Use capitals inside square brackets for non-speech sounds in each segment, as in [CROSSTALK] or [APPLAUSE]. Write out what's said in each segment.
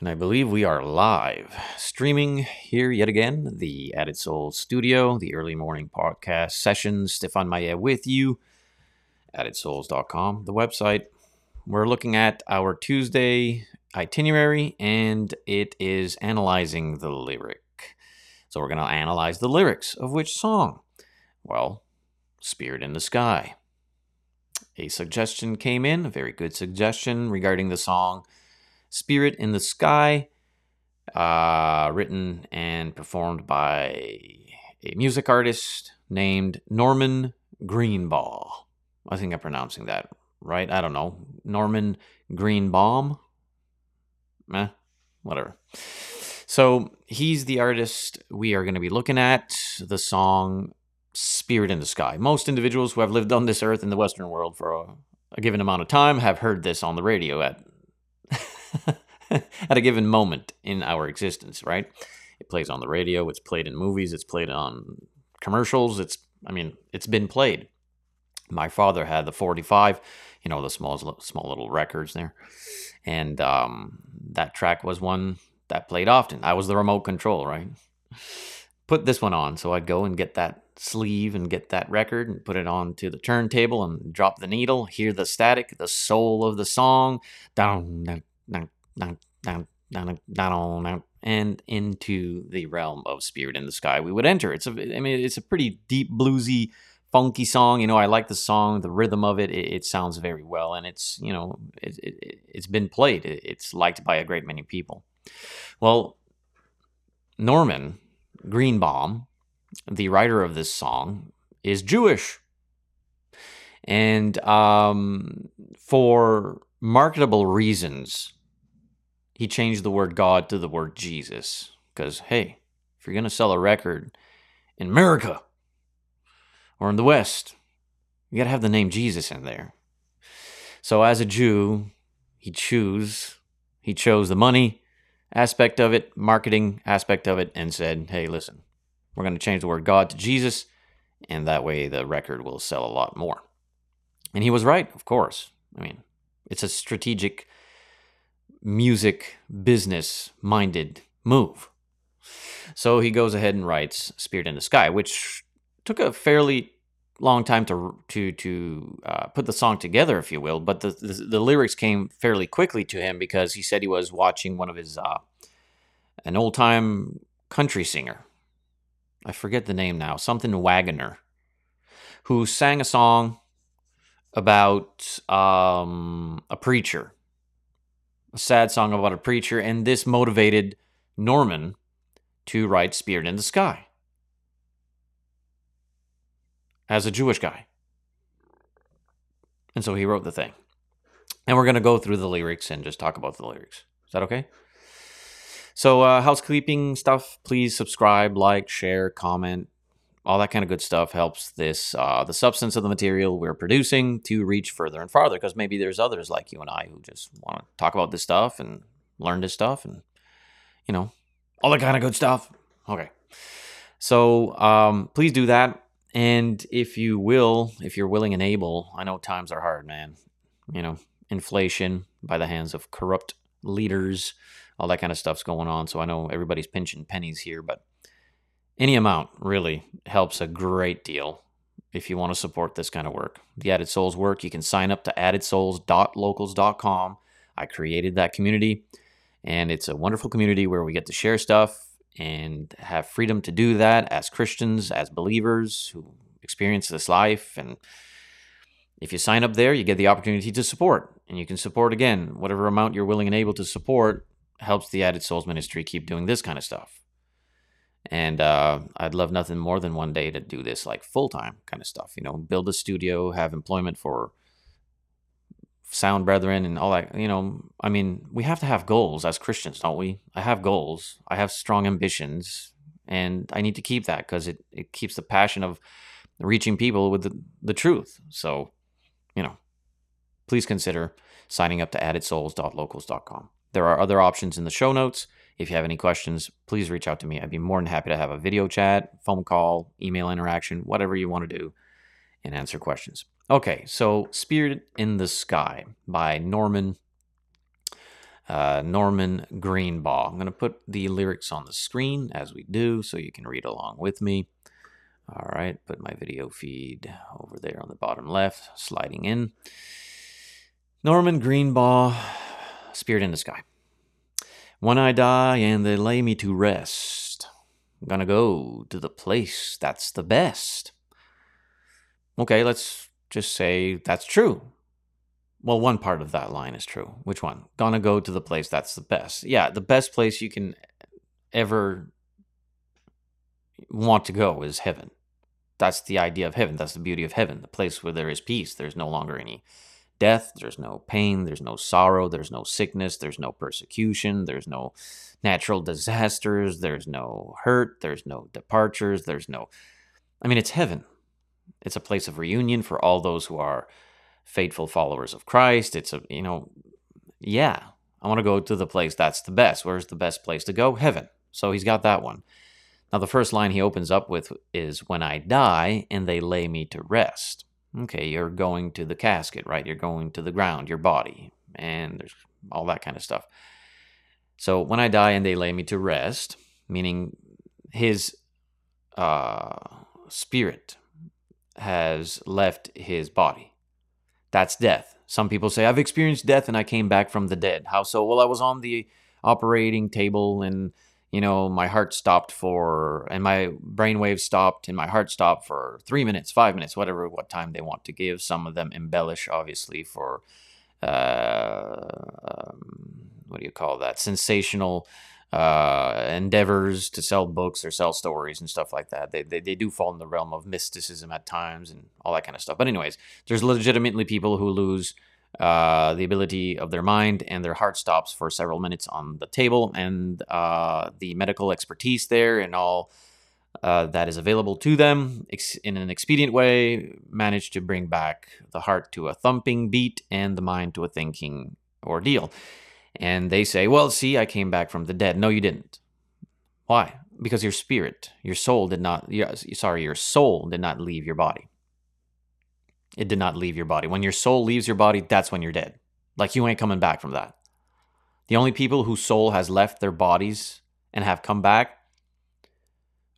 And I believe we are live streaming here yet again, the Added Soul Studio, the early morning podcast session. Stefan Maya with you, addedsouls.com, the website. We're looking at our Tuesday itinerary and it is analyzing the lyric. So we're going to analyze the lyrics of which song? Well, Spirit in the Sky. A suggestion came in, a very good suggestion regarding the song Spirit in the Sky, uh, written and performed by a music artist named Norman Greenbaum. I think I'm pronouncing that right. I don't know. Norman Greenbaum? Eh, whatever. So he's the artist we are going to be looking at. The song Spirit in the Sky. Most individuals who have lived on this earth in the Western world for a, a given amount of time have heard this on the radio at [LAUGHS] at a given moment in our existence, right? It plays on the radio, it's played in movies, it's played on commercials, it's I mean, it's been played. My father had the 45, you know, the small small little records there. And um, that track was one that played often. I was the remote control, right? Put this one on, so I'd go and get that sleeve and get that record and put it onto the turntable and drop the needle, hear the static, the soul of the song, down, down, down, and into the realm of Spirit in the Sky we would enter. It's a, I mean, it's a pretty deep bluesy, funky song. You know, I like the song, the rhythm of it. It, it sounds very well, and it's you know, it, it, it's been played. it's liked by a great many people. Well, Norman Greenbaum, the writer of this song, is Jewish. And um, for marketable reasons, he changed the word God to the word Jesus. Because, hey, if you're going to sell a record in America or in the West, you got to have the name Jesus in there. So, as a Jew, he chose he chose the money aspect of it, marketing aspect of it, and said, "Hey, listen, we're going to change the word God to Jesus, and that way the record will sell a lot more." And he was right, of course. I mean, it's a strategic music business minded move. So he goes ahead and writes Spirit in the Sky, which took a fairly long time to to to uh, put the song together, if you will. But the, the, the lyrics came fairly quickly to him because he said he was watching one of his uh, an old time country singer. I forget the name now, something Wagoner, who sang a song about um, a preacher a sad song about a preacher, and this motivated Norman to write Spirit in the Sky as a Jewish guy. And so he wrote the thing. And we're going to go through the lyrics and just talk about the lyrics. Is that okay? So, uh, housekeeping stuff, please subscribe, like, share, comment, all that kind of good stuff helps this uh, the substance of the material we're producing to reach further and farther because maybe there's others like you and i who just want to talk about this stuff and learn this stuff and you know all that kind of good stuff. Okay. So um, please do that. And if you will if you're willing and able i know times are hard man. You know inflation by the hands of corrupt leaders all that kind of stuff's going on. So i know everybody's pinching pennies here but any amount really helps a great deal if you want to support this kind of work. The Added Souls work, you can sign up to addedsouls.locals.com. I created that community, and it's a wonderful community where we get to share stuff and have freedom to do that as Christians, as believers who experience this life. And if you sign up there, you get the opportunity to support, and you can support again whatever amount you're willing and able to support helps the Added Souls ministry keep doing this kind of stuff. And uh, I'd love nothing more than one day to do this like full time kind of stuff. You know, build a studio, have employment for sound brethren and all that. You know, I mean, we have to have goals as Christians, don't we? I have goals. I have strong ambitions, and I need to keep that because it, it keeps the passion of reaching people with the, the truth. So, you know, please consider signing up to addedsouls.locals.com. There are other options in the show notes. If you have any questions, please reach out to me. I'd be more than happy to have a video chat, phone call, email interaction, whatever you want to do, and answer questions. Okay, so Spirit in the Sky by Norman uh, Norman Greenbaum. I'm going to put the lyrics on the screen as we do so you can read along with me. All right, put my video feed over there on the bottom left, sliding in. Norman Greenbaum, Spirit in the Sky. When I die and they lay me to rest, I'm gonna go to the place that's the best. Okay, let's just say that's true. Well, one part of that line is true. Which one? Gonna go to the place that's the best. Yeah, the best place you can ever want to go is heaven. That's the idea of heaven. That's the beauty of heaven, the place where there is peace. There's no longer any death, there's no pain, there's no sorrow, there's no sickness, there's no persecution, there's no natural disasters, there's no hurt, there's no departures, there's no. I mean, it's heaven. It's a place of reunion for all those who are faithful followers of Christ. It's a, you know, yeah, I want to go to the place that's the best. Where's the best place to go? Heaven. So he's got that one. Now, the first line he opens up with is When I die and they lay me to rest. Okay, you're going to the casket, right? You're going to the ground, your body, and there's all that kind of stuff. So, when I die and they lay me to rest, meaning his uh, spirit has left his body. That's death. Some people say, I've experienced death and I came back from the dead. How so? Well, I was on the operating table and you know, my heart stopped for, and my brain waves stopped, and my heart stopped for three minutes, five minutes, whatever, what time they want to give. Some of them embellish, obviously, for uh, um, what do you call that? Sensational uh, endeavors to sell books or sell stories and stuff like that. They, they, they do fall in the realm of mysticism at times and all that kind of stuff. But, anyways, there's legitimately people who lose uh, the ability of their mind and their heart stops for several minutes on the table, and uh, the medical expertise there and all uh, that is available to them ex- in an expedient way manage to bring back the heart to a thumping beat and the mind to a thinking ordeal. And they say, Well, see, I came back from the dead. No, you didn't. Why? Because your spirit, your soul did not, your, sorry, your soul did not leave your body. It did not leave your body. When your soul leaves your body, that's when you're dead. Like you ain't coming back from that. The only people whose soul has left their bodies and have come back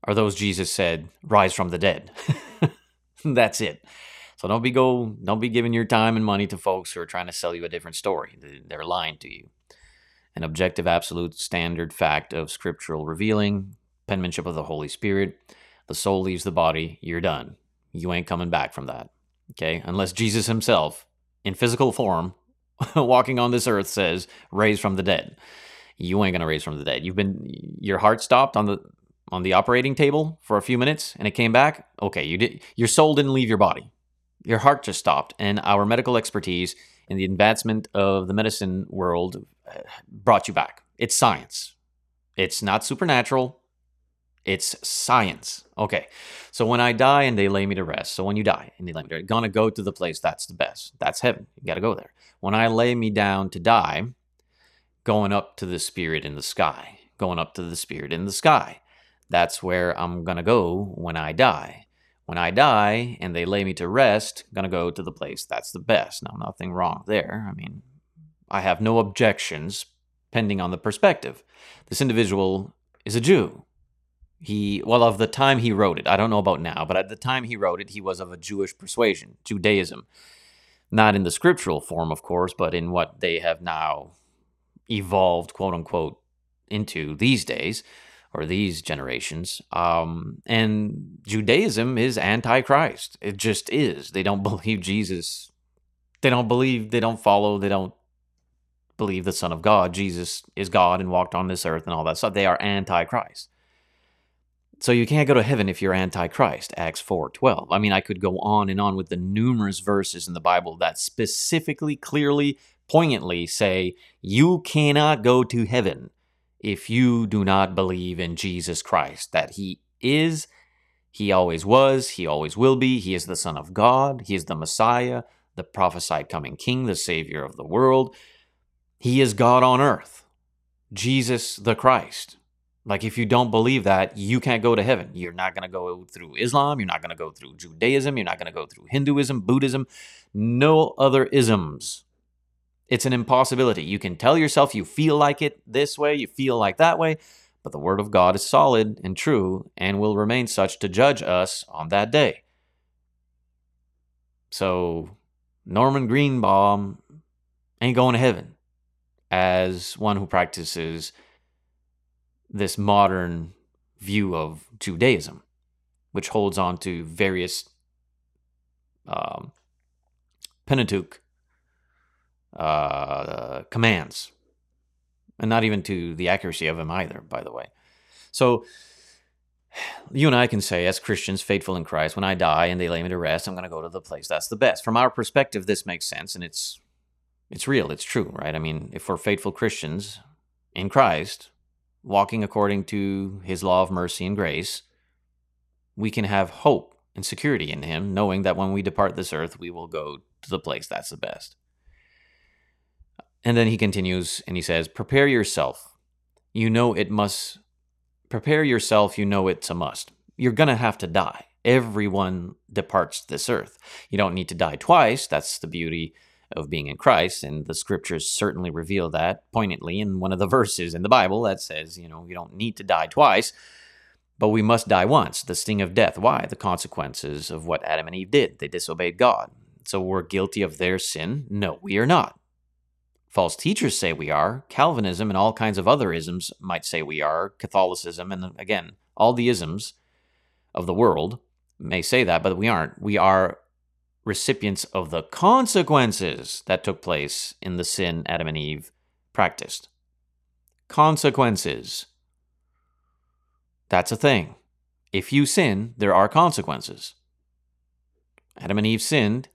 are those Jesus said rise from the dead. [LAUGHS] that's it. So don't be go don't be giving your time and money to folks who are trying to sell you a different story. They're lying to you. An objective absolute standard fact of scriptural revealing, penmanship of the Holy Spirit, the soul leaves the body, you're done. You ain't coming back from that. Okay, unless Jesus himself, in physical form, [LAUGHS] walking on this earth, says, "Raise from the dead." You ain't gonna raise from the dead. You've been your heart stopped on the on the operating table for a few minutes, and it came back. Okay, you did. Your soul didn't leave your body. Your heart just stopped, and our medical expertise and the advancement of the medicine world uh, brought you back. It's science. It's not supernatural. It's science. Okay. So when I die and they lay me to rest, so when you die and they lay me to rest, gonna go to the place that's the best. That's heaven. You gotta go there. When I lay me down to die, going up to the spirit in the sky, going up to the spirit in the sky. That's where I'm gonna go when I die. When I die and they lay me to rest, gonna go to the place that's the best. Now, nothing wrong there. I mean, I have no objections pending on the perspective. This individual is a Jew. He, well, of the time he wrote it, I don't know about now, but at the time he wrote it, he was of a Jewish persuasion, Judaism. Not in the scriptural form, of course, but in what they have now evolved, quote unquote, into these days or these generations. Um, and Judaism is antichrist. It just is. They don't [LAUGHS] believe Jesus. They don't believe, they don't follow, they don't believe the Son of God. Jesus is God and walked on this earth and all that stuff. They are antichrist. So you can't go to heaven if you're antichrist, Acts 4:12. I mean, I could go on and on with the numerous verses in the Bible that specifically, clearly, poignantly say you cannot go to heaven if you do not believe in Jesus Christ, that he is, he always was, he always will be, he is the son of God, he is the Messiah, the prophesied coming king, the savior of the world. He is God on earth. Jesus the Christ. Like, if you don't believe that, you can't go to heaven. You're not going to go through Islam. You're not going to go through Judaism. You're not going to go through Hinduism, Buddhism, no other isms. It's an impossibility. You can tell yourself you feel like it this way, you feel like that way, but the Word of God is solid and true and will remain such to judge us on that day. So, Norman Greenbaum ain't going to heaven as one who practices this modern view of Judaism, which holds on to various um, Pentateuch uh, commands, and not even to the accuracy of them either, by the way. So, you and I can say, as Christians faithful in Christ, when I die and they lay me to rest, I'm going to go to the place that's the best. From our perspective, this makes sense, and it's it's real, it's true, right? I mean, if we're faithful Christians in Christ, walking according to His law of mercy and grace, we can have hope and security in Him, knowing that when we depart this earth, we will go to the place that's the best. And then he continues and he says, Prepare yourself. You know it must. Prepare yourself. You know it's a must. You're going to have to die. Everyone departs this earth. You don't need to die twice. That's the beauty of being in Christ. And the scriptures certainly reveal that poignantly in one of the [LAUGHS] verses in the Bible that says, you know, you don't need to die twice, but we must die once. The sting of death. Why? The consequences of what Adam and Eve did. They disobeyed God. So we're guilty of their sin? No, we are not. False teachers say we are. Calvinism and all kinds of other isms might say we are. Catholicism and again, all the isms of the world may say that, but we aren't. We are recipients of the consequences that took place in the sin Adam and Eve practiced. Consequences. That's a thing. If you sin, there are consequences. Adam and Eve sinned,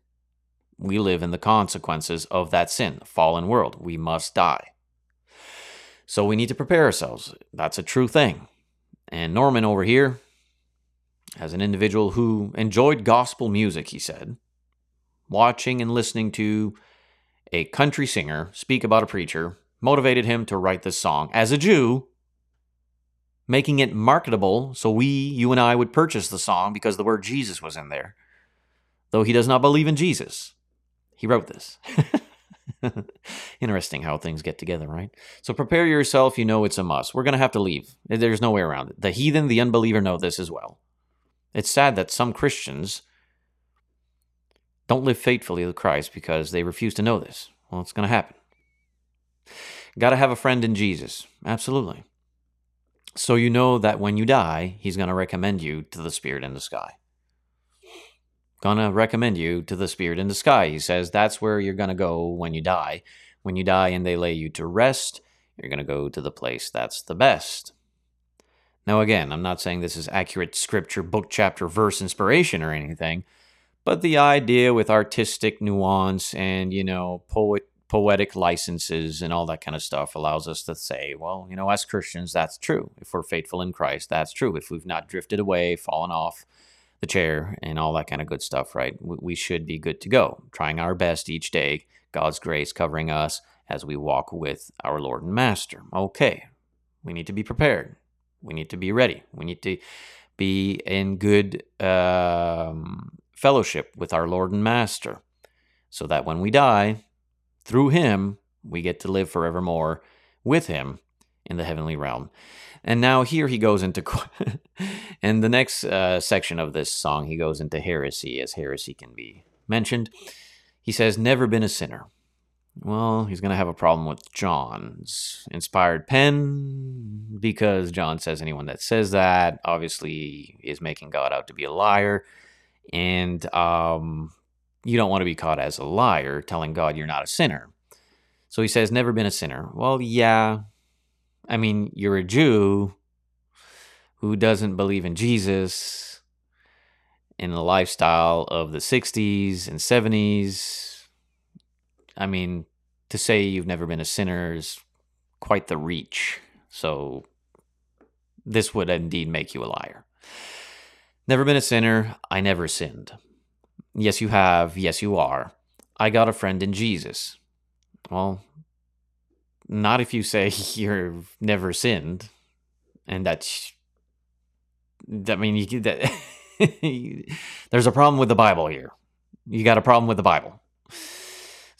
we live in the consequences of that sin, fallen world. We must die. So we need to prepare ourselves. That's a true thing. And Norman over here, as an individual who enjoyed gospel music, he said, watching and listening to a country singer speak about a preacher motivated him to write this song. As a Jew, making it marketable so we, you and I, would purchase the song because the word Jesus was in there. Though he does not believe in Jesus. He wrote this. [LAUGHS] Interesting how things get together, right? So prepare yourself. You know it's a must. We're going to have to leave. There's no way around it. The heathen, the unbeliever know this as well. It's sad that some Christians don't live faithfully to Christ because they refuse to know this. Well, it's going to happen. Got to have a friend in Jesus. Absolutely. So you know that when you die, he's going to recommend you to the Spirit in the sky gonna recommend you to the spirit in the sky. He says that's where you're gonna go when you die. When you die and they lay you to rest, you're gonna go to the place that's the best. Now, again, I'm not saying this is accurate scripture, book, chapter, verse inspiration or anything, but the idea with artistic nuance and, you know, poet, poetic licenses and all that kind of stuff allows us to say, well, you know, as Christians, that's true. If we're faithful in Christ, that's true. If we've not drifted away, fallen off, the chair and all that kind of good stuff, right? We should be good to go, trying our best each day, God's grace covering us as we walk with our Lord and Master. Okay, we need to be prepared. We need to be ready. We need to be in good um, fellowship with our Lord and Master so that when we die, through Him, we get to live forevermore with Him in the heavenly realm. And now here he goes into, and [LAUGHS] the next uh, section of this song, he goes into heresy, as heresy can be mentioned. He says, Never been a sinner. Well, he's going to have a problem with John's inspired pen because John says anyone that says that obviously is making God out to be a liar. And um, you don't want to be caught as a liar telling God you're not a sinner. So he says, Never been a sinner. Well, yeah, I mean, you're a Jew who doesn't believe in Jesus in the lifestyle of the 60s and 70s. I mean, to say you've never been a sinner is quite the reach. So, this would indeed make you a liar. Never been a sinner. I never sinned. Yes, you have. Yes, you are. I got a friend in Jesus. Well, not if you say [LAUGHS] you've never sinned, and that's. I mean, you that. [LAUGHS] there's a problem with the Bible here. You got a problem with the Bible.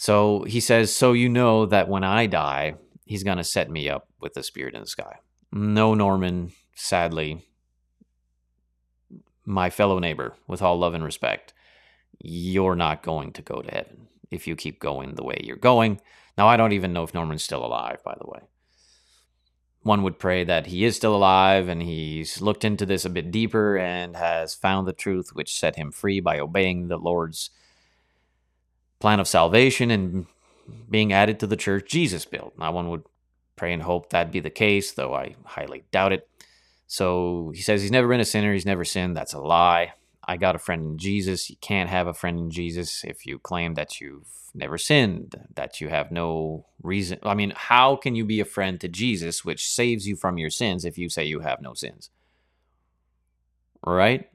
So he says, So you know that when I die, he's going to set me up with the spirit in the sky. No, Norman, sadly, my fellow neighbor, with all love and respect, you're not going to go to heaven if you keep going the way you're going. Now, I don't even know if Norman's still alive, by the way. One would pray that he is still alive and he's looked into this a bit deeper and has found the truth which set him free by obeying the Lord's plan of salvation and being added to the church Jesus built. Now, one would pray and hope that'd be the case, though I highly doubt it. So he says he's never been a sinner, he's never sinned. That's a lie. I got a friend in Jesus. You can't have a friend in Jesus if you claim that you've never sinned, that you have no reason. I mean, how can you be a friend to Jesus, which saves you from your sins, if you say you have no sins? Right?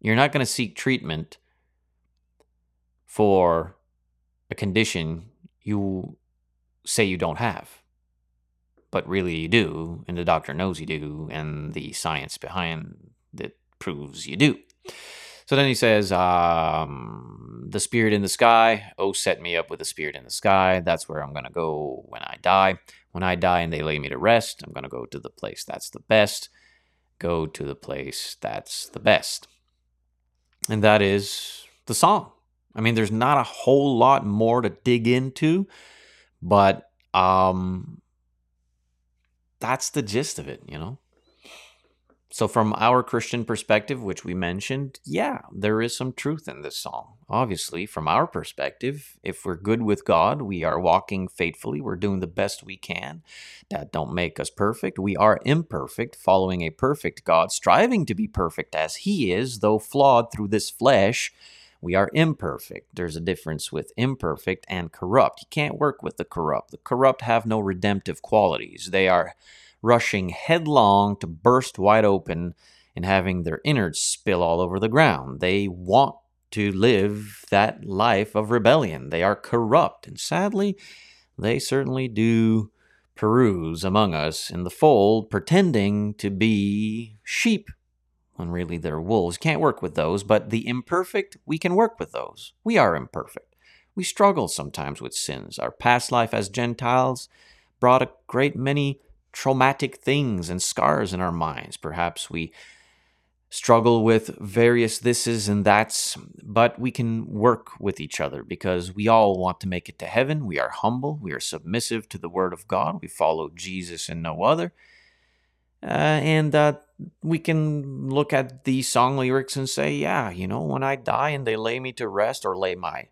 You're not going to seek treatment for a condition you say you don't have. But really, you do, and the doctor knows you do, and the science behind it proves you do. So then he says, um, The spirit in the sky, oh, set me up with the spirit in the sky. That's where I'm going to go when I die. When I die and they lay me to rest, I'm going to go to the place that's the best. Go to the place that's the best. And that is the song. I mean, there's not a whole lot more to dig into, but um, that's the gist of it, you know? So, from our Christian perspective, which we mentioned, yeah, there is some truth in this song. Obviously, from our perspective, if we're good with God, we are walking faithfully, we're doing the best we can. That don't make us perfect. We are imperfect, following a perfect God, striving to be perfect as He is, though flawed through this flesh. We are imperfect. There's a difference with imperfect and corrupt. You can't work with the corrupt. The corrupt have no redemptive qualities. They are rushing headlong to burst wide open and having their innards spill all over the ground. They want to live that life of rebellion. They are corrupt, and sadly, they certainly do peruse among us in the fold, pretending to be sheep when really they're wolves. Can't work with those, but the imperfect, we can work with those. We are imperfect. We struggle sometimes with sins. Our past life as Gentiles brought a great many traumatic things and scars in our minds. Perhaps we struggle with various thises and that's, but we can work with each other because we all want to make it to heaven. We are humble, we are submissive to the Word of God, we follow Jesus and no other. Uh, and uh, we can look at these song lyrics and say, yeah, you know, when I die and they lay me to rest or lay my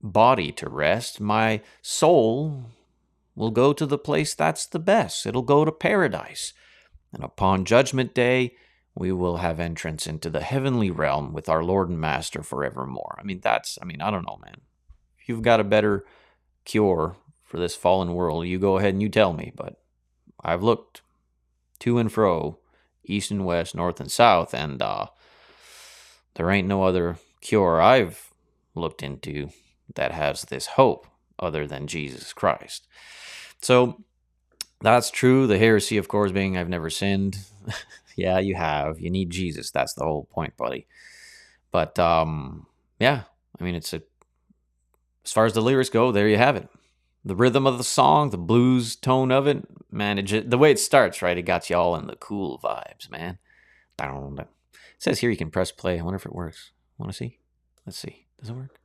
body to rest, my soul will go to the place that's the best. It'll go to paradise. And upon Judgment Day, we will have entrance into the heavenly realm with our Lord and Master forevermore. I mean, that's, I mean, I don't know, man. If you've got a better cure for this fallen world, you go ahead and you tell me. But I've looked to and fro, east and west, north and south, and uh, there ain't no other cure I've looked into that has this hope other than Jesus Christ. So that's true. The heresy, of course, being I've never sinned. [LAUGHS] yeah, you have. You need Jesus. That's the whole point, buddy. But um, yeah, I mean, it's a as far as the lyrics go, there you have it. The rhythm of the song, the blues tone of it, man, it just, the way it starts, right? It got you all in the cool vibes, man. It says here you can press play. I wonder if it works. Want to see? Let's see. Does it work?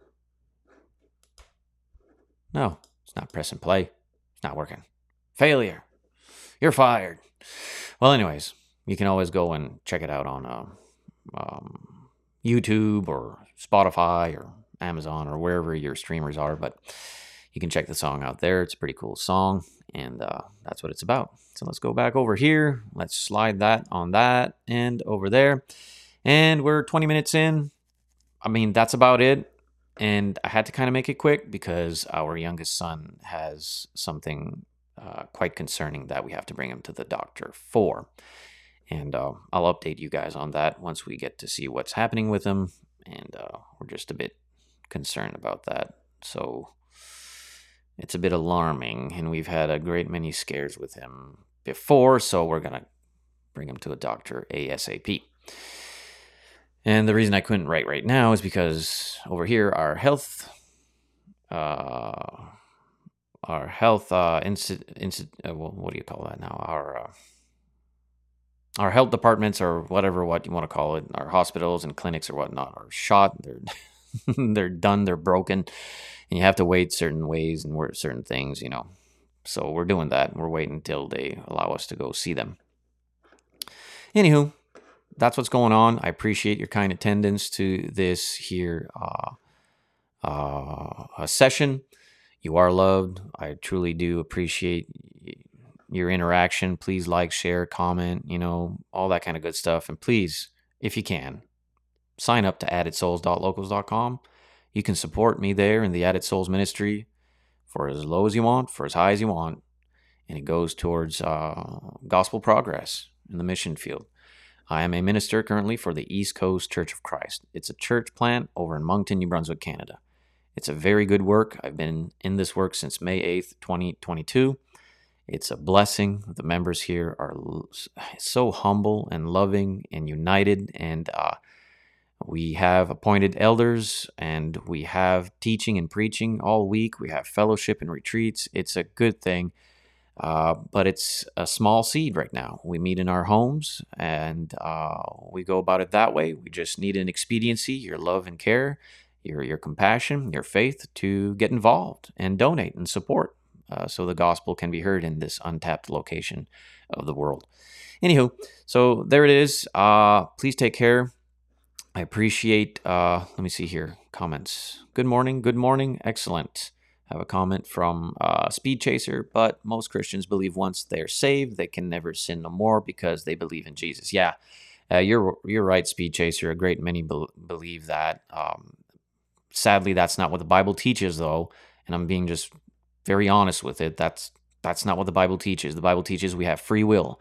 No, it's not pressing play. It's not working. Failure. You're fired. Well, anyways, you can always go and check it out on uh, um, YouTube or Spotify or Amazon or wherever your streamers are. But you can check the song out there. It's a pretty cool song, and uh, that's what it's about. So let's go back over here. Let's slide that on that and over there. And we're 20 minutes in. I mean, that's about it and I had to kind of make it quick because our youngest son has something uh, quite concerning that we have to bring him to the doctor for. And uh, I'll update you guys on that once we get to see what's happening with him. And uh, we're just a bit concerned about that. So it's a bit alarming. And we've had a great many scares with him before. So we're going to bring him to a doctor ASAP. And the reason I couldn't write right now is because over here, our health uh, our health uh, uh, well, what do you call that now? Our uh, our health departments or whatever what you want to call it, our hospitals and clinics or whatnot are shot. They're [LAUGHS] they're done. They're broken, and you have to wait certain ways and work certain things. You know, so we're doing that. We're waiting until they allow us to go see them. Anywho, that's what's going on. I appreciate your kind attendance to this here uh, uh, session. You are loved. I truly do appreciate your interaction. Please like, share, comment, you know, all that kind of good stuff. And please, if you can, sign up to addedsouls.locals.com. You can support me there in the Added Souls ministry for as low as you want, for as high as you want. And it goes towards uh, gospel progress in the mission field. I am a minister currently for the East Coast Church of Christ. It's a church plant over in Moncton, New Brunswick, Canada. It's a very good work. I've been in this work since May 8th, 2022. It's a blessing. The members here are so humble and loving and united, and uh, we have appointed elders and we have teaching and preaching all week. We have fellowship and retreats. It's a good thing. Uh, but it's a small seed right now. We meet in our homes and uh, we go about it that way. We just need an expediency, your love and care, your, your compassion, your faith to get involved and donate and support uh, so the gospel can be heard in this untapped location of the world. Anywho, so there it is. Uh, please take care. I appreciate, uh, let me see here, comments. Good morning, good morning, excellent have a comment from uh, Speed Chaser, but most Christians believe once they're saved, they can never sin no more because they believe in Jesus. Yeah, uh, you're you're right, Speed Chaser. A great many be- believe that. Um, sadly, that's not what the Bible teaches, though, and I'm being just very honest with it. That's that's not what the Bible teaches. The Bible teaches we have free will,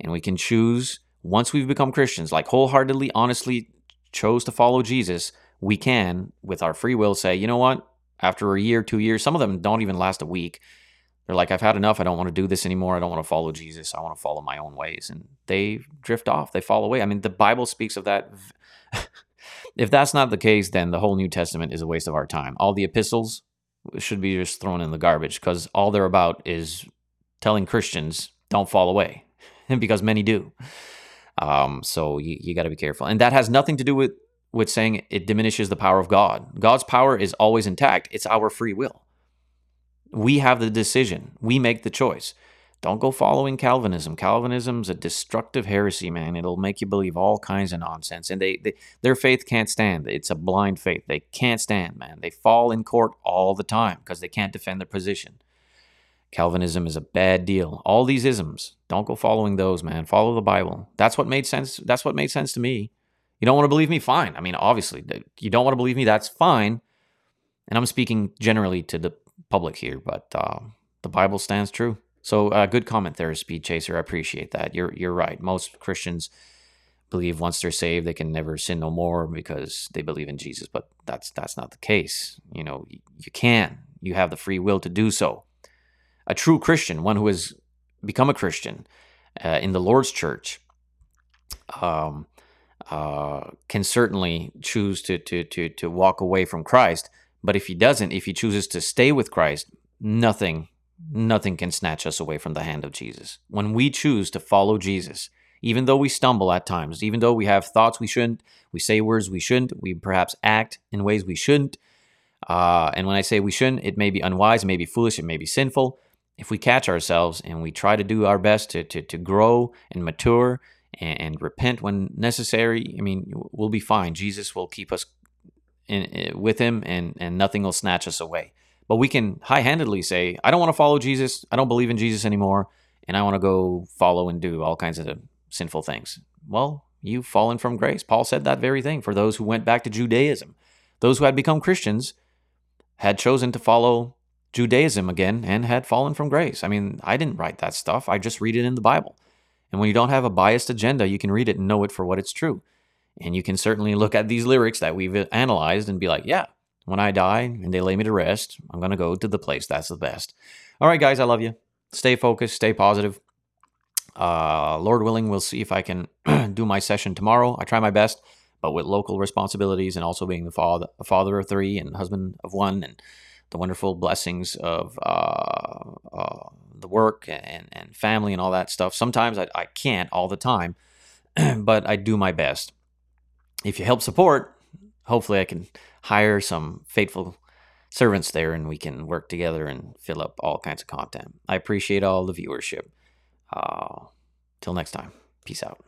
and we can choose once we've become Christians, like wholeheartedly, honestly chose to follow Jesus. We can, with our free will, say, you know what, after a year, two years. Some of them don't even last a week. They're like, I've had enough. I don't want to do this anymore. I don't want to follow Jesus. I want to follow my own ways. And they drift off, they fall away. I mean, the Bible speaks of that. [LAUGHS] if that's not the case, then the whole New Testament is a waste of our time. All the epistles should be just thrown in the garbage because all they're about is telling Christians don't fall away, [LAUGHS] because many do. Um, so you, you got to be careful. And that has nothing to do with with saying it diminishes the power of God. God's power is always intact, it's our free will. We have the decision, we make the choice. Don't go following Calvinism. Calvinism's a destructive heresy, man. It'll make you believe all kinds of nonsense. And they, they their faith can't stand. It's a blind faith. They can't stand, man. They fall in court all the time because they can't defend their position. Calvinism is a bad deal. All these isms, don't go following those, man. Follow the Bible. That's what made sense. That's what made sense to me. You don't want to believe me? Fine. I mean, obviously, you don't want to believe me? That's fine. And I'm speaking generally to the public here, but uh, the Bible stands true. So, uh, good comment there, Speed Chaser. I appreciate that. You're you're right. Most Christians believe once they're saved, they can never sin no more because they believe in Jesus. But that's that's not the case. You know, you, you can. You have the free will to do so. A true Christian, one who has become a Christian uh, in the Lord's church, um, uh, can certainly choose to, to, to, to walk away from Christ. But if he doesn't, if he chooses to stay with Christ, nothing, nothing can snatch us away from the hand of Jesus. When we choose to follow Jesus, even though we stumble at times, even though we have thoughts we shouldn't, we say words we shouldn't, we perhaps act in ways we shouldn't. Uh, and when I say we shouldn't, it may be unwise, it may be foolish, it may be sinful. If we catch ourselves and we try to do our best to, to, to grow and mature and, and repent when necessary, I mean, we'll be fine. Jesus will keep us in, in, with him and, and nothing will snatch us away. But we can high handedly say, I don't want to follow Jesus. I don't believe in Jesus anymore. And I want to go follow and do all kinds of sinful things. Well, you've fallen from grace. Paul said that very thing for those who went back to Judaism. Those who had become Christians had chosen to follow Judaism again and had fallen from grace. I mean, I didn't write that stuff. I just read it in the Bible. And when you don't have a biased agenda, you can read it and know it for what it's true. And you can certainly look at these lyrics that we've analyzed and be like, yeah, when I die and they lay me to rest, I'm going to go to the place that's the best. All right, guys, I love you. Stay focused, stay positive. Uh, Lord willing, we'll see if I can [CLEARS THROAT] do my session tomorrow. I try my best, but with local responsibilities and also being the father, father of three and husband of one and the wonderful blessings of uh, uh, the work and, and family and all that stuff. Sometimes I, I can't all the time, [CLEARS THROAT] but I do my best. If you help support, hopefully I can hire some faithful servants there and we can work together and fill up all kinds of content. I appreciate all the viewership. Uh, till next time, peace out.